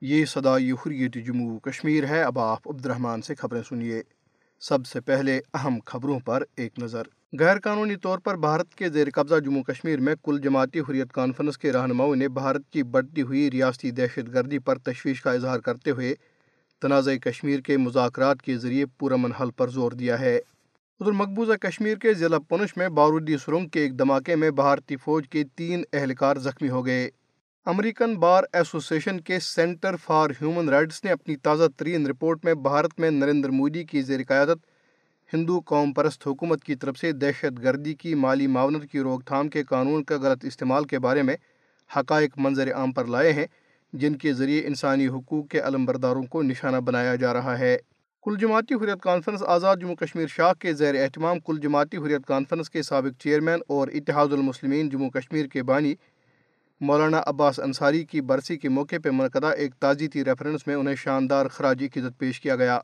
یہ صدائی حریت جموں کشمیر ہے۔ اب آپ عبد الرحمن سے خبریں سنیے۔ سب سے پہلے اہم خبروں پر ایک نظر۔ غیر قانونی طور پر بھارت کے زیر قبضہ جموں کشمیر میں کل جماعتی حریت کانفرنس کے رہنماؤں نے بھارت کی بڑھتی ہوئی ریاستی دہشت گردی پر تشویش کا اظہار کرتے ہوئے تنازع کشمیر کے مذاکرات کے ذریعے پرامن حل پر زور دیا ہے۔ ادھر مقبوضہ کشمیر کے ضلع پنچ میں بارودی سرنگ کے ایک دھماکے میں بھارتی فوج کے تین اہلکار زخمی ہو گئے۔ امریکن بار ایسوسیشن کے سینٹر فار ہیومن رائٹس نے اپنی تازہ ترین رپورٹ میں بھارت میں نریندر مودی کی زیر قیادت، ہندو قوم پرست حکومت کی طرف سے دہشت گردی کی مالی معاونت کی روک تھام کے قانون کا غلط استعمال کے بارے میں حقائق منظر عام پر لائے ہیں، جن کے ذریعے انسانی حقوق کے علم برداروں کو نشانہ بنایا جا رہا ہے۔ کل جماعتی حریت کانفرنس آزاد جموں کشمیر شاہ کے زیر اہتمام کل جماعتی حریت کانفرنس کے سابق چیئرمین اور اتحاد المسلمین جموں کشمیر کے بانی مولانا عباس انصاری کی برسی کے موقع پہ منعقدہ ایک تعزیتی ریفرنس میں انہیں شاندار خراجی عزت پیش کیا گیا۔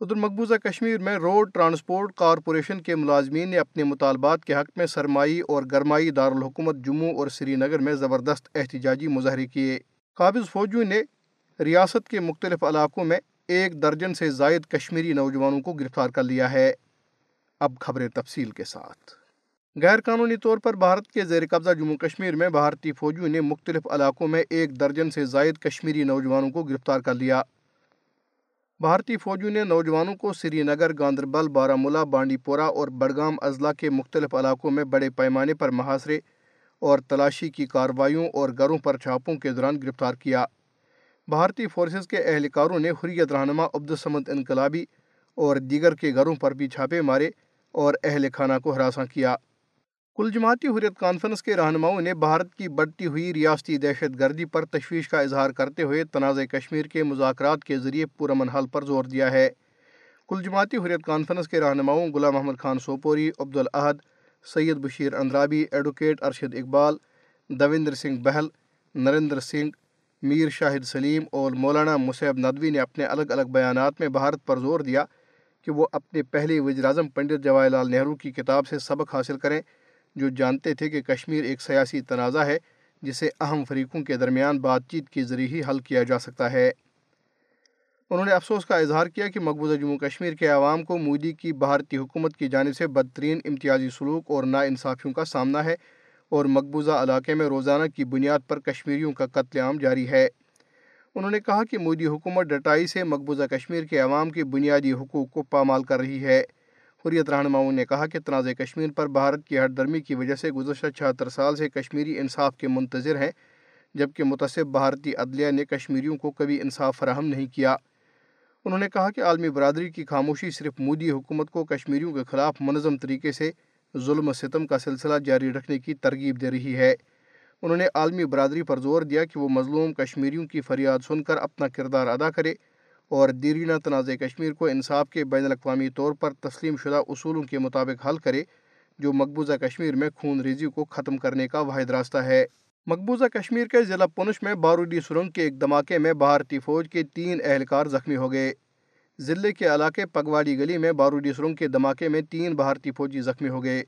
ادھر مقبوضہ کشمیر میں روڈ ٹرانسپورٹ کارپوریشن کے ملازمین نے اپنے مطالبات کے حق میں سرمائی اور گرمائی دارالحکومت جموں اور سری نگر میں زبردست احتجاجی مظاہرے کیے۔ قابض فوجیوں نے ریاست کے مختلف علاقوں میں ایک درجن سے زائد کشمیری نوجوانوں کو گرفتار کر لیا ہے۔ اب خبریں تفصیل کے ساتھ۔ غیر قانونی طور پر بھارت کے زیر قبضہ جموں کشمیر میں بھارتی فوجیوں نے مختلف علاقوں میں ایک درجن سے زائد کشمیری نوجوانوں کو گرفتار کر لیا۔ بھارتی فوجیوں نے نوجوانوں کو سری نگر، گاندربل بارہ ملا بانڈی پورہ اور بڑگام اضلاع کے مختلف علاقوں میں بڑے پیمانے پر محاصرے اور تلاشی کی کارروائیوں اور گھروں پر چھاپوں کے دوران گرفتار کیا۔ بھارتی فورسز کے اہلکاروں نے حریت رہنما عبدالسمد انقلابی اور دیگر کے گھروں پر بھی چھاپے مارے اور اہل خانہ کو ہراساں کیا۔ کل جماعتی حریت کانفرنس کے رہنماؤں نے بھارت کی بڑھتی ہوئی ریاستی دہشت گردی پر تشویش کا اظہار کرتے ہوئے تنازع کشمیر کے مذاکرات کے ذریعے پرامن حل پر زور دیا ہے۔ کل جماعتی حریت کانفرنس کے رہنماؤں غلام محمد خان سوپوری عبدالعہد سید بشیر اندرابی، ایڈوکیٹ ارشد اقبال، دویندر سنگھ بہل، نریندر سنگھ، میر شاہد سلیم اور مولانا مصعب ندوی نے اپنے الگ الگ بیانات میں بھارت پر زور دیا کہ وہ اپنے پہلے وزیر اعظم پنڈت جواہر لال نہرو کی کتاب سے سبق حاصل کریں۔ جو جانتے تھے کہ کشمیر ایک سیاسی تنازع ہے، جسے اہم فریقوں کے درمیان بات چیت کے ذریعے ہی حل کیا جا سکتا ہے۔ انہوں نے افسوس کا اظہار کیا کہ مقبوضہ جموں کشمیر کے عوام کو مودی کی بھارتی حکومت کی جانب سے بدترین امتیازی سلوک اور ناانصافیوں کا سامنا ہے اور مقبوضہ علاقے میں روزانہ کی بنیاد پر کشمیریوں کا قتل عام جاری ہے۔ انہوں نے کہا کہ مودی حکومت ڈٹائی سے مقبوضہ کشمیر کے عوام کے بنیادی حقوق کو پامال کر رہی ہے۔ حریت رہنماؤں نے کہا کہ تنازع کشمیر پر بھارت کی ہٹ درمی کی وجہ سے گزشتہ چھہتر سال سے کشمیری انصاف کے منتظر ہیں، جبکہ متصب بھارتی عدلیہ نے کشمیریوں کو کبھی انصاف فراہم نہیں کیا۔ انہوں نے کہا کہ عالمی برادری کی خاموشی صرف مودی حکومت کو کشمیریوں کے خلاف منظم طریقے سے ظلم و ستم کا سلسلہ جاری رکھنے کی ترغیب دے رہی ہے۔ انہوں نے عالمی برادری پر زور دیا کہ وہ مظلوم کشمیریوں کی فریاد سن کر اپنا کردار ادا کرے۔ اور دیرینہ تنازع کشمیر کو انصاف کے بین الاقوامی طور پر تسلیم شدہ اصولوں کے مطابق حل کرے، جو مقبوضہ کشمیر میں خون ریزی کو ختم کرنے کا واحد راستہ ہے۔ مقبوضہ کشمیر کے ضلع پنچ میں بارودی سرنگ کے ایک دھماکے میں بھارتی فوج کے تین اہلکار زخمی ہو گئے۔ ضلع کے علاقے پگواڑی گلی میں بارودی سرنگ کے دھماکے میں تین بھارتی فوجی زخمی ہو گئے۔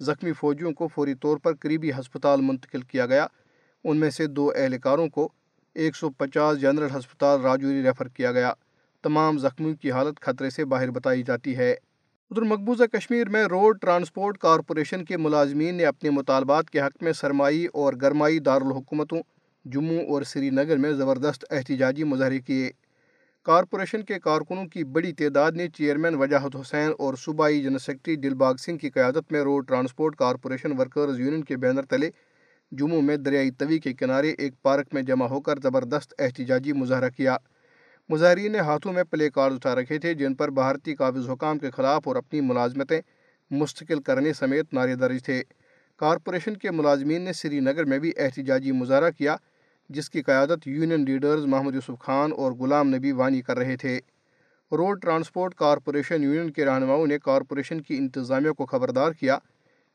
زخمی فوجیوں کو فوری طور پر قریبی ہسپتال منتقل کیا گیا۔ ان میں سے دو اہلکاروں کو ایک سو پچاس جنرل ہسپتال راجوری ریفر کیا گیا۔ تمام زخمیوں کی حالت خطرے سے باہر بتائی جاتی ہے۔ ادھر مقبوضہ کشمیر میں روڈ ٹرانسپورٹ کارپوریشن کے ملازمین نے اپنے مطالبات کے حق میں سرمائی اور گرمائی دارالحکومتوں، جموں اور سری نگر میں زبردست احتجاجی مظاہرے کیے۔ کارپوریشن کے کارکنوں کی بڑی تعداد نے چیئرمین وجاہت حسین اور صوبائی جنرل سیکرٹری دل باغ سنگھ کی قیادت میں road transport corporation workers union کے بینر تلے جموں میں دریائی توی کے کنارے ایک پارک میں جمع ہو کر زبردست احتجاجی مظاہرہ کیا۔ مظاہرین نے ہاتھوں میں پلے کارڈ اٹھا رکھے تھے، جن پر بھارتی قابض حکام کے خلاف اور اپنی ملازمتیں مستقل کرنے سمیت نعرے درج تھے۔ کارپوریشن کے ملازمین نے سری نگر میں بھی احتجاجی مظاہرہ کیا، جس کی قیادت یونین لیڈرز محمد یوسف خان اور غلام نبی وانی کر رہے تھے۔ روڈ ٹرانسپورٹ کارپوریشن یونین کے رہنماؤں نے کارپوریشن کی انتظامیہ کو خبردار کیا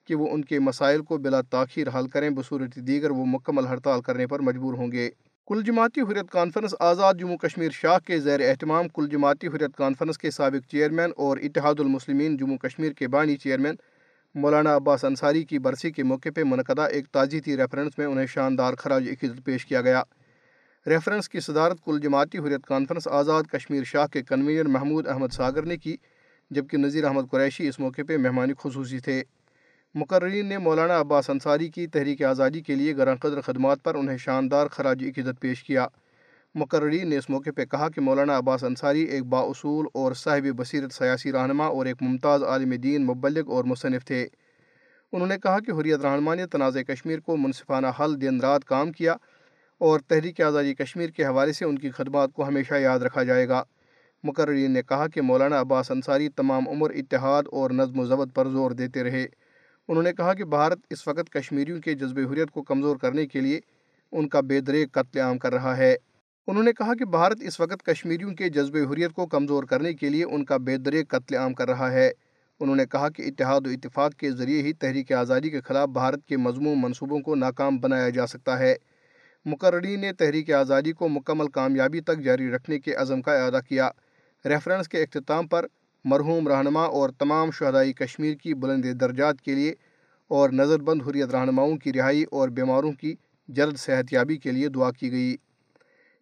کہ وہ ان کے مسائل کو بلا تاخیر حل کریں بصورت دیگر وہ مکمل ہڑتال کرنے پر مجبور ہوں گے۔ کل جماعتی حریت کانفرنس آزاد جموں کشمیر شاہ کے زیر اہتمام، کل جماعتی حریت کانفرنس کے سابق چیئرمین اور اتحاد المسلمین جموں کشمیر کے بانی چیئرمین مولانا عباس انصاری کی برسی کے موقع پہ منعقدہ ایک تازیتی ریفرنس میں انہیں شاندار خراج عقیدت پیش کیا گیا۔ ریفرنس کی صدارت کل جماعتی حریت کانفرنس آزاد کشمیر شاہ کے کنوینر محمود احمد ساگر نے کی، جبکہ نذیر احمد قریشی اس موقع پہ مہمانی خصوصی تھے۔ مقررین نے مولانا عباس انصاری کی تحریک آزادی کے لیے گراں قدر خدمات پر انہیں شاندار خراج عقیدت پیش کیا۔ مقررین نے اس موقع پہ کہا کہ مولانا عباس انصاری ایک باصول اور صاحب بصیرت سیاسی رہنما اور ایک ممتاز عالم دین، مبلغ اور مصنف تھے۔ انہوں نے کہا کہ حریت رہنما نے تنازع کشمیر کو منصفانہ حل دن رات کام کیا اور تحریک آزادی کشمیر کے حوالے سے ان کی خدمات کو ہمیشہ یاد رکھا جائے گا۔ مقررین نے کہا کہ مولانا عباس انصاری تمام عمر، اتحاد اور نظم و ضبط پر زور دیتے رہے۔ انہوں نے کہا کہ بھارت اس وقت کشمیریوں کے جذب حریت کو کمزور کرنے کے لیے ان کا بے دریک قتل عام کر رہا ہے۔ انہوں نے کہا کہ بھارت اس وقت کشمیریوں کے جذب حریت کو کمزور کرنے کے لیے ان کا بے دریک قتل عام کر رہا ہے۔ انہوں نے کہا کہ اتحاد و اتفاق کے ذریعے ہی تحریک آزادی کے خلاف بھارت کے مضمون منصوبوں کو ناکام بنایا جا سکتا ہے۔ مقررین نے تحریک آزادی کو مکمل کامیابی تک جاری رکھنے کے عزم کا اعادہ کیا۔ ریفرنس کے اختتام پر مرحوم رہنما اور تمام شہدائی کشمیر کی بلند درجات کے لیے اور نظر بند حریت رہنماؤں کی رہائی اور بیماروں کی جلد صحت یابی کے لیے دعا کی گئی۔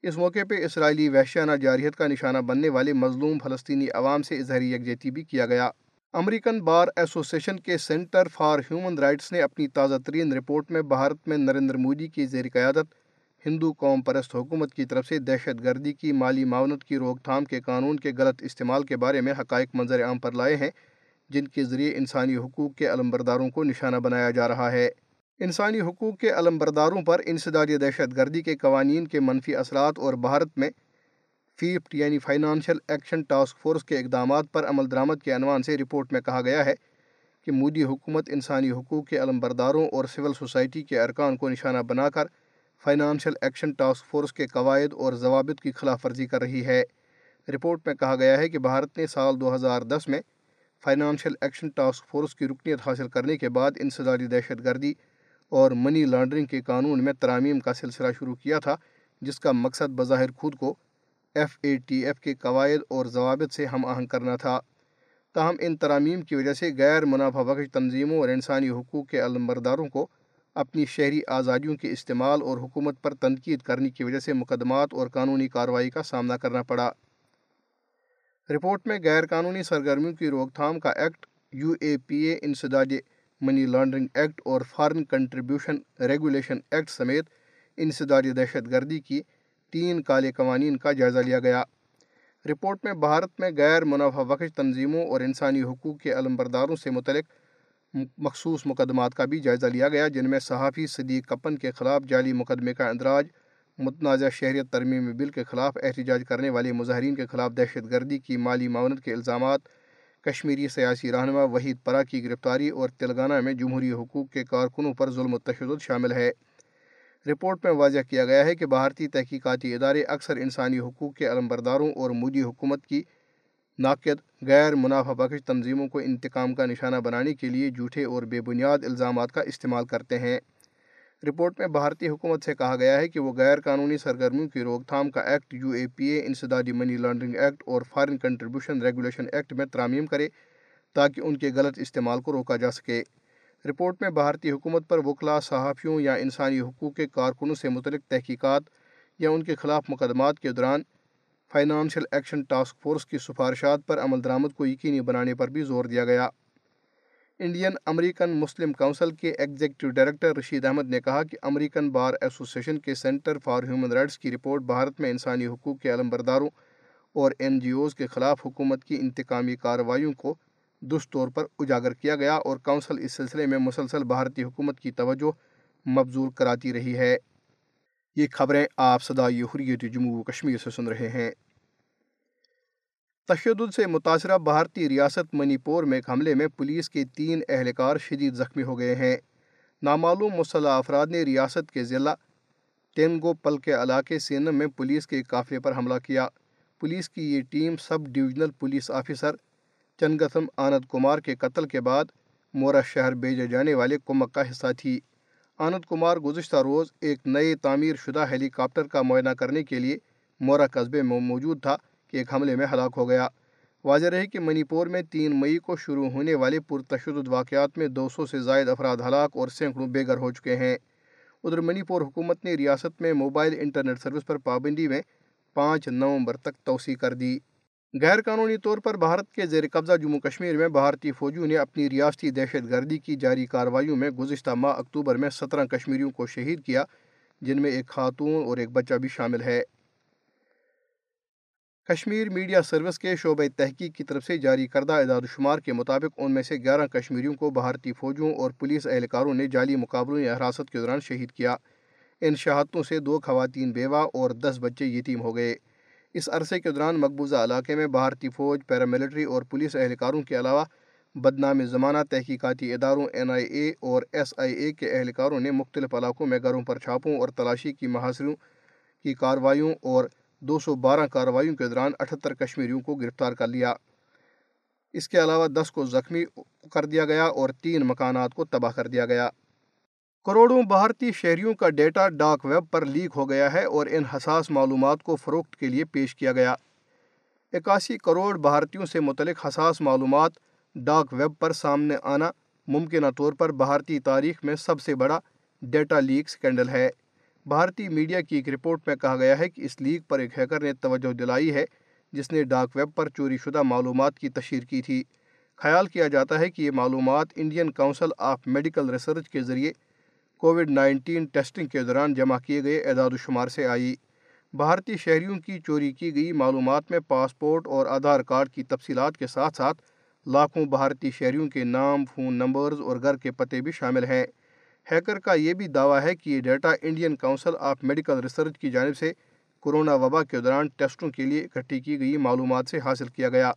اس موقع پہ اسرائیلی وحشیانہ جارحیت کا نشانہ بننے والے مظلوم فلسطینی عوام سے اظہری یکجہتی بھی کیا گیا۔ امریکن بار ایسوسیشن کے سینٹر فار ہیومن رائٹس نے اپنی تازہ ترین رپورٹ میں بھارت میں نریندر مودی کی زیر قیادت ہندو قوم پرست حکومت کی طرف سے دہشت گردی کی مالی معاونت کی روک تھام کے قانون کے غلط استعمال کے بارے میں حقائق منظر عام پر لائے ہیں، جن کے ذریعے انسانی حقوق کے علمبرداروں کو نشانہ بنایا جا رہا ہے۔ انسانی حقوق کے علمبرداروں پر انسدادی دہشت گردی کے قوانین کے منفی اثرات اور بھارت میں فیفٹ یعنی فائنانشل ایکشن ٹاسک فورس کے اقدامات پر عمل درآمد کے عنوان سے رپورٹ میں کہا گیا ہے کہ مودی حکومت انسانی حقوق کے علمبرداروں اور سول سوسائٹی کے ارکان کو نشانہ بنا کر فائنانشل ایکشن ٹاسک فورس کے قواعد اور ضوابط کی خلاف ورزی کر رہی ہے۔ رپورٹ میں کہا گیا ہے کہ بھارت نے سال دو ہزار دس میں فائنانشل ایکشن ٹاسک فورس کی رکنیت حاصل کرنے کے بعد انسدادی دہشت گردی اور منی لانڈرنگ کے قانون میں ترامیم کا سلسلہ شروع کیا تھا، جس کا مقصد بظاہر خود کو ایف اے ٹی ایف کے قواعد اور ضوابط سے ہم آہنگ کرنا تھا۔ تاہم، ان ترامیم کی وجہ سے غیر منافع بخش تنظیموں اور انسانی حقوق کے علمبرداروں کو اپنی شہری آزادیوں کے استعمال اور حکومت پر تنقید کرنے کی وجہ سے مقدمات اور قانونی کارروائی کا سامنا کرنا پڑا۔ رپورٹ میں غیر قانونی سرگرمیوں کی روک تھام کا act, U A P A, انسداد منی لانڈرنگ ایکٹ اور فارن کنٹریبیوشن ریگولیشن ایکٹ سمیت انسداد دہشت گردی کی تین کالے قوانین کا جائزہ لیا گیا۔ رپورٹ میں بھارت میں غیر منافع بخش تنظیموں اور انسانی حقوق کے علمبرداروں سے متعلق مخصوص مقدمات کا بھی جائزہ لیا گیا، جن میں صحافی صدیق کپن کے خلاف جعلی مقدمے کا اندراج، متنازع شہریت ترمیم بل کے خلاف احتجاج کرنے والے مظاہرین کے خلاف دہشت گردی کی مالی معاونت کے الزامات، کشمیری سیاسی رہنما وحید پرا کی گرفتاری اور تلنگانہ میں جمہوری حقوق کے کارکنوں پر ظلم و تشدد شامل ہے۔ رپورٹ میں واضح کیا گیا ہے کہ بھارتی تحقیقاتی ادارے اکثر انسانی حقوق کے علمبرداروں اور مودی حکومت کی ناقد غیر منافع بخش تنظیموں کو انتقام کا نشانہ بنانے کے لیے جھوٹے اور بے بنیاد الزامات کا استعمال کرتے ہیں۔ رپورٹ میں بھارتی حکومت سے کہا گیا ہے کہ وہ غیر قانونی سرگرمیوں کی روک تھام کا act U A P A, انسدادی money laundering act اور فارن کنٹریبیوشن ریگولیشن ایکٹ میں ترامیم کرے تاکہ ان کے غلط استعمال کو روکا جا سکے۔ رپورٹ میں بھارتی حکومت پر وکلا صحافیوں یا انسانی حقوق کے کارکنوں سے متعلق تحقیقات یا ان کے خلاف مقدمات کے دوران فائنانشل ایکشن ٹاسک فورس کی سفارشات پر عمل درآمد کو یقینی بنانے پر بھی زور دیا گیا۔ انڈین امریکن مسلم کونسل کے ایگزیکٹو ڈائریکٹر رشید احمد نے کہا کہ امریکن بار ایسوسیشن کے سینٹر فار ہیومن رائٹس کی رپورٹ بھارت میں انسانی حقوق کے علمبرداروں اور این جی اوز کے خلاف حکومت کی انتقامی کارروائیوں کو دست طور پر اجاگر کیا گیا اور کونسل اس سلسلے میں مسلسل بھارتی حکومت کی توجہ مبزول کراتی رہی ہے۔ یہ خبریں آپ صدائی حریت جموں و کشمیر سے سن رہے ہیں۔ تشدد سے متاثرہ بھارتی ریاست منی پور میں ایک حملے میں پولیس کے تین اہلکار شدید زخمی ہو گئے ہیں۔ نامعلوم مسلح افراد نے ریاست کے ضلع تینگو پل کے علاقے سینم میں پولیس کے قافلے پر حملہ کیا۔ پولیس کی یہ team sub divisional police officer Chingtham Anand Kumar کے قتل کے بعد مورا شہر بھیجے جانے والے کمک کا حصہ تھی۔ آنند کمار گزشتہ روز ایک نئے تعمیر شدہ ہیلی کاپٹر کا معائنہ کرنے کے لیے مورا قصبے میں موجود تھا۔ کہ ایک حملے میں ہلاک ہو گیا۔ واضح رہے کہ منی پور میں تین مئی کو شروع ہونے والے پرتشدد واقعات میں دو سو سے زائد افراد ہلاک اور سینکڑوں بے گھر ہو چکے ہیں۔ ادھر منی پور حکومت نے ریاست میں موبائل انٹرنیٹ سروس پر پابندی میں پانچ نومبر تک توسیع کر دی۔ غیر قانونی طور پر بھارت کے زیر قبضہ جموں کشمیر میں بھارتی فوجیوں نے اپنی ریاستی دہشت گردی کی جاری کارروائیوں میں گزشتہ ماہ اکتوبر میں سترہ کشمیریوں کو شہید کیا، جن میں ایک خاتون اور ایک بچہ بھی شامل ہے۔ کشمیر میڈیا سروس کے شعبہ تحقیق کی طرف سے جاری کردہ اعداد و شمار کے مطابق ان میں سے گیارہ کشمیریوں کو بھارتی فوجوں اور پولیس اہلکاروں نے جعلی مقابلوں یا حراست کے دوران شہید کیا۔ ان شہادتوں سے دو خواتین بیوہ اور دس بچے یتیم ہو گئے۔ اس عرصے کے دوران مقبوضہ علاقے میں بھارتی فوج، پیراملٹری اور پولیس اہلکاروں کے علاوہ بدنام زمانہ تحقیقاتی اداروں این آئی اے اور ایس آئی اے کے اہلکاروں نے مختلف علاقوں میں گھروں پر چھاپوں اور تلاشی کی محاصروں کی کارروائیوں اور دو سو بارہ کارروائیوں کے دوران اٹھتر کشمیریوں کو گرفتار کر لیا۔ اس کے علاوہ دس کو زخمی کر دیا گیا اور تین مکانات کو تباہ کر دیا گیا۔ کروڑوں بھارتی شہریوں کا ڈیٹا ڈاک ویب پر لیک ہو گیا ہے اور ان حساس معلومات کو فروخت کے لیے پیش کیا گیا۔ اکاسی کروڑ بھارتیوں سے متعلق حساس معلومات ڈاک ویب پر سامنے آنا ممکنہ طور پر بھارتی تاریخ میں سب سے بڑا ڈیٹا لیک سکینڈل ہے۔ بھارتی میڈیا کی ایک رپورٹ میں کہا گیا ہے کہ اس لیک پر ایک ہیکر نے توجہ دلائی ہے، جس نے ڈاک ویب پر چوری شدہ معلومات کی تشہیر کی تھی۔ خیال کیا جاتا ہے کہ یہ معلومات Indian council of medical research کے ذریعے کووڈ نائنٹین ٹیسٹنگ کے دوران جمع کیے گئے اعداد و شمار سے آئی۔ بھارتی شہریوں کی چوری کی گئی معلومات میں پاسپورٹ اور آدھار کارڈ کی تفصیلات کے ساتھ ساتھ لاکھوں بھارتی شہریوں کے نام، فون نمبرز اور گھر کے پتے بھی شامل ہیں۔ ہیکر کا یہ بھی دعویٰ ہے کہ یہ data Indian council of medical research کی جانب سے کرونا وبا کے دوران ٹیسٹوں کے لیے اکٹھی کی گئی معلومات سے حاصل کیا گیا۔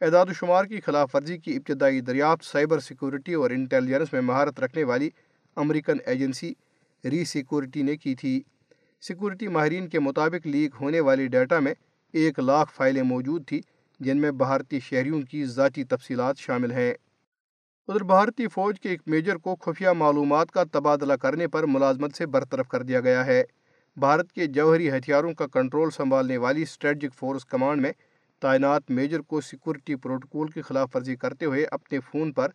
اعداد و شمار کی خلاف ورزی کی ابتدائی دریافت سائبر سیکورٹی اور انٹیلیجنس میں مہارت رکھنے والی امریکن ایجنسی ری سیکورٹی نے کی تھی۔ سیکورٹی ماہرین کے مطابق لیک ہونے والی ڈیٹا میں ایک لاکھ فائلیں موجود تھی جن میں بھارتی شہریوں کی ذاتی تفصیلات شامل ہیں۔ ادھر بھارتی فوج کے ایک میجر کو خفیہ معلومات کا تبادلہ کرنے پر ملازمت سے برطرف کر دیا گیا ہے۔ بھارت کے جوہری ہتھیاروں کا کنٹرول سنبھالنے والی اسٹریٹجک فورس کمانڈ میں تعینات میجر کو سیکورٹی پروٹوکول کی خلاف ورزی کرتے ہوئے اپنے فون پر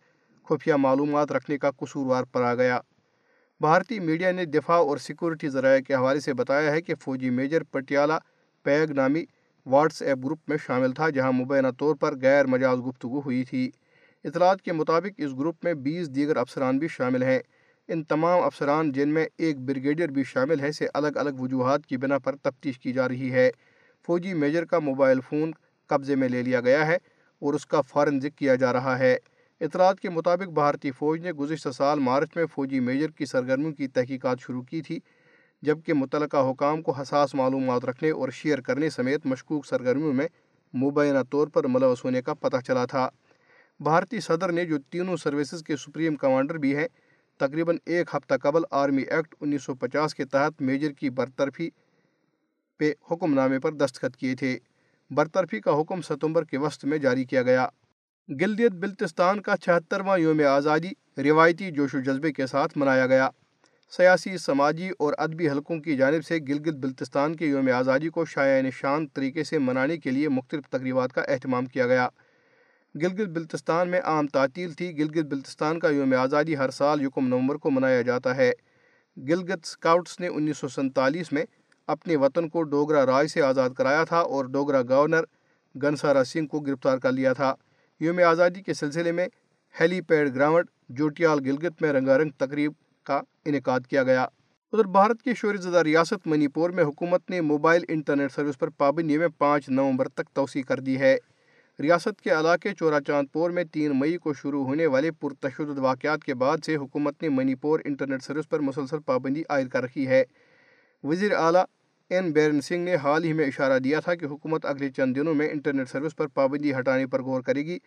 خفیہ معلومات رکھنے کا قصوروار پڑا گیا۔ بھارتی میڈیا نے دفاع اور سیکورٹی ذرائع کے حوالے سے بتایا ہے کہ فوجی میجر پٹیالہ پیگ نامی واٹس ایپ گروپ میں شامل تھا، جہاں مبینہ طور پر غیر مجاز گفتگو ہوئی تھی۔ اطلاعات کے مطابق اس گروپ میں بیس دیگر افسران بھی شامل ہیں۔ ان تمام افسران جن میں ایک بریگیڈیئر بھی شامل ہے سے الگ الگ وجوہات کی بنا پر تفتیش کی جا رہی ہے۔ فوجی میجر کا موبائل فون قبضے میں لے لیا گیا ہے اور اس کا فارنزک کیا جا رہا ہے۔ اطلاعات کے مطابق بھارتی فوج نے گزشتہ سال مارچ میں فوجی میجر کی سرگرمیوں کی تحقیقات شروع کی تھی، جبکہ متعلقہ حکام کو حساس معلومات رکھنے اور شیئر کرنے سمیت مشکوک سرگرمیوں میں مبینہ طور پر ملوث ہونے کا پتہ چلا تھا۔ بھارتی صدر نے جو تینوں سروسز کے سپریم کمانڈر بھی ہیں، تقریباً ایک ہفتہ قبل آرمی ایکٹ انیس سو پچاس کے تحت میجر کی برطرفی پہ حکم نامے پر دستخط کیے تھے۔ برطرفی کا حکم ستمبر کے وسط میں جاری کیا گیا۔ گلگت بلتستان کا چھہترواں یوم آزادی روایتی جوش و جذبے کے ساتھ منایا گیا۔ سیاسی، سماجی اور ادبی حلقوں کی جانب سے گلگت بلتستان کے یوم آزادی کو شائع نشان طریقے سے منانے کے لیے مختلف تقریبات کا اہتمام کیا گیا۔ گلگت بلتستان میں عام تعطیل تھی۔ گلگت بلتستان کا یوم آزادی ہر سال یکم نومبر کو منایا جاتا ہے۔ گلگت سکاؤٹس نے انیس سو سنتالیس میں اپنے وطن کو ڈوگرا راج سے آزاد کرایا تھا اور ڈوگرا گورنر گنسارا سنگھ کو گرفتار کر لیا تھا۔ یوم آزادی کے سلسلے میں helipad ground Jutial Gilgit میں رنگا رنگ تقریب کا انعقاد کیا گیا۔ ادھر بھارت کی شور زدہ ریاست منی پور میں حکومت نے موبائل انٹرنیٹ سروس پر پابندی میں پانچ نومبر تک توسیع کر دی ہے۔ ریاست کے علاقے چورا چاند پور میں تین مئی کو شروع ہونے والے پرتشدد واقعات کے بعد سے حکومت نے منی پور انٹرنیٹ سروس پر مسلسل پابندی عائد کر رکھی ہے۔ وزیر اعلیٰ این بیرن سنگھ نے حال ہی میں اشارہ دیا تھا کہ حکومت اگلے چند دنوں میں انٹرنیٹ سروس پر پابندی ہٹانے پر غور کرے گی۔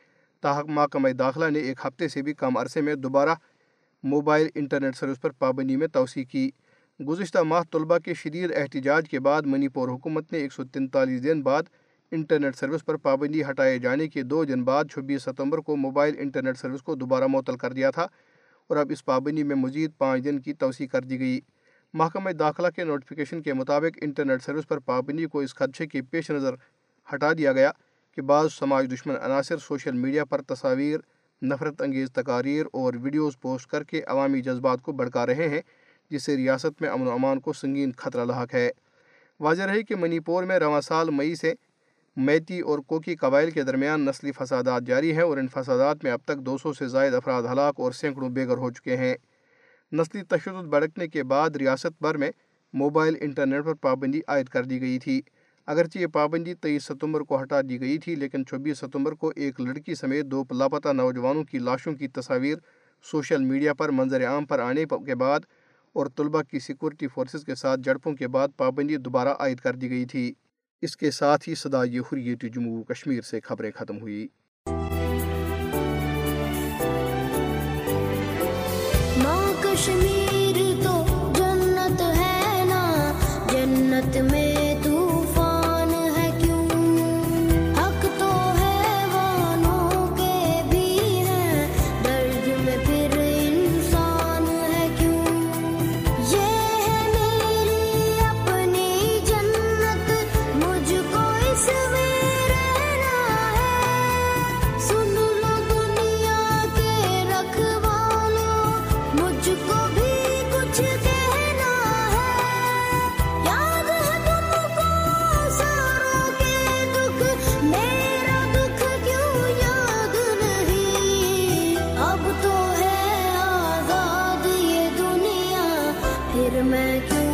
تاہم، محکمہ داخلہ نے ایک ہفتے سے بھی کم عرصے میں دوبارہ موبائل انٹرنیٹ سروس پر پابندی میں توسیع کی۔ گزشتہ ماہ طلبہ کے شدید احتجاج کے بعد منی پور حکومت نے ایک سو تینتالیس دن بعد انٹرنیٹ سروس پر پابندی ہٹائے جانے کے دو دن بعد چھبیس ستمبر کو موبائل انٹرنیٹ سروس کو دوبارہ معطل کر دیا تھا اور اب اس پابندی میں مزید پانچ دن کی توسیع کر دی گئی۔ محکمہ داخلہ کے نوٹیفیکیشن کے مطابق انٹرنیٹ سروس پر پابندی کو اس خدشے کے پیش نظر ہٹا دیا گیا کہ بعض سماج دشمن عناصر سوشل میڈیا پر تصاویر، نفرت انگیز تقاریر اور ویڈیوز پوسٹ کر کے عوامی جذبات کو بڑھکا رہے ہیں، جس سے ریاست میں امن و امان کو سنگین خطرہ لاحق ہے۔ واضح رہے کہ منی پور میں رواں سال مئی سے میتی اور کوکی قبائل کے درمیان نسلی فسادات جاری ہیں اور ان فسادات میں اب تک دو سو سے زائد افراد ہلاک اور سینکڑوں بے گھر ہو چکے ہیں۔ نسلی تشدد بھڑکنے کے بعد ریاست بھر میں موبائل انٹرنیٹ پر پابندی عائد کر دی گئی تھی۔ اگرچہ یہ پابندی تیئیس ستمبر کو ہٹا دی گئی تھی، لیکن چوبیس ستمبر کو ایک لڑکی سمیت دو لاپتہ نوجوانوں کی لاشوں کی تصاویر سوشل میڈیا پر منظر عام پر آنے کے بعد اور طلبہ کی سیکورٹی فورسز کے ساتھ جڑپوں کے بعد پابندی دوبارہ عائد کر دی گئی تھی۔ اس کے ساتھ ہی صدا یہ حریت جموں کشمیر سے خبریں ختم ہوئی پھر میں کیوں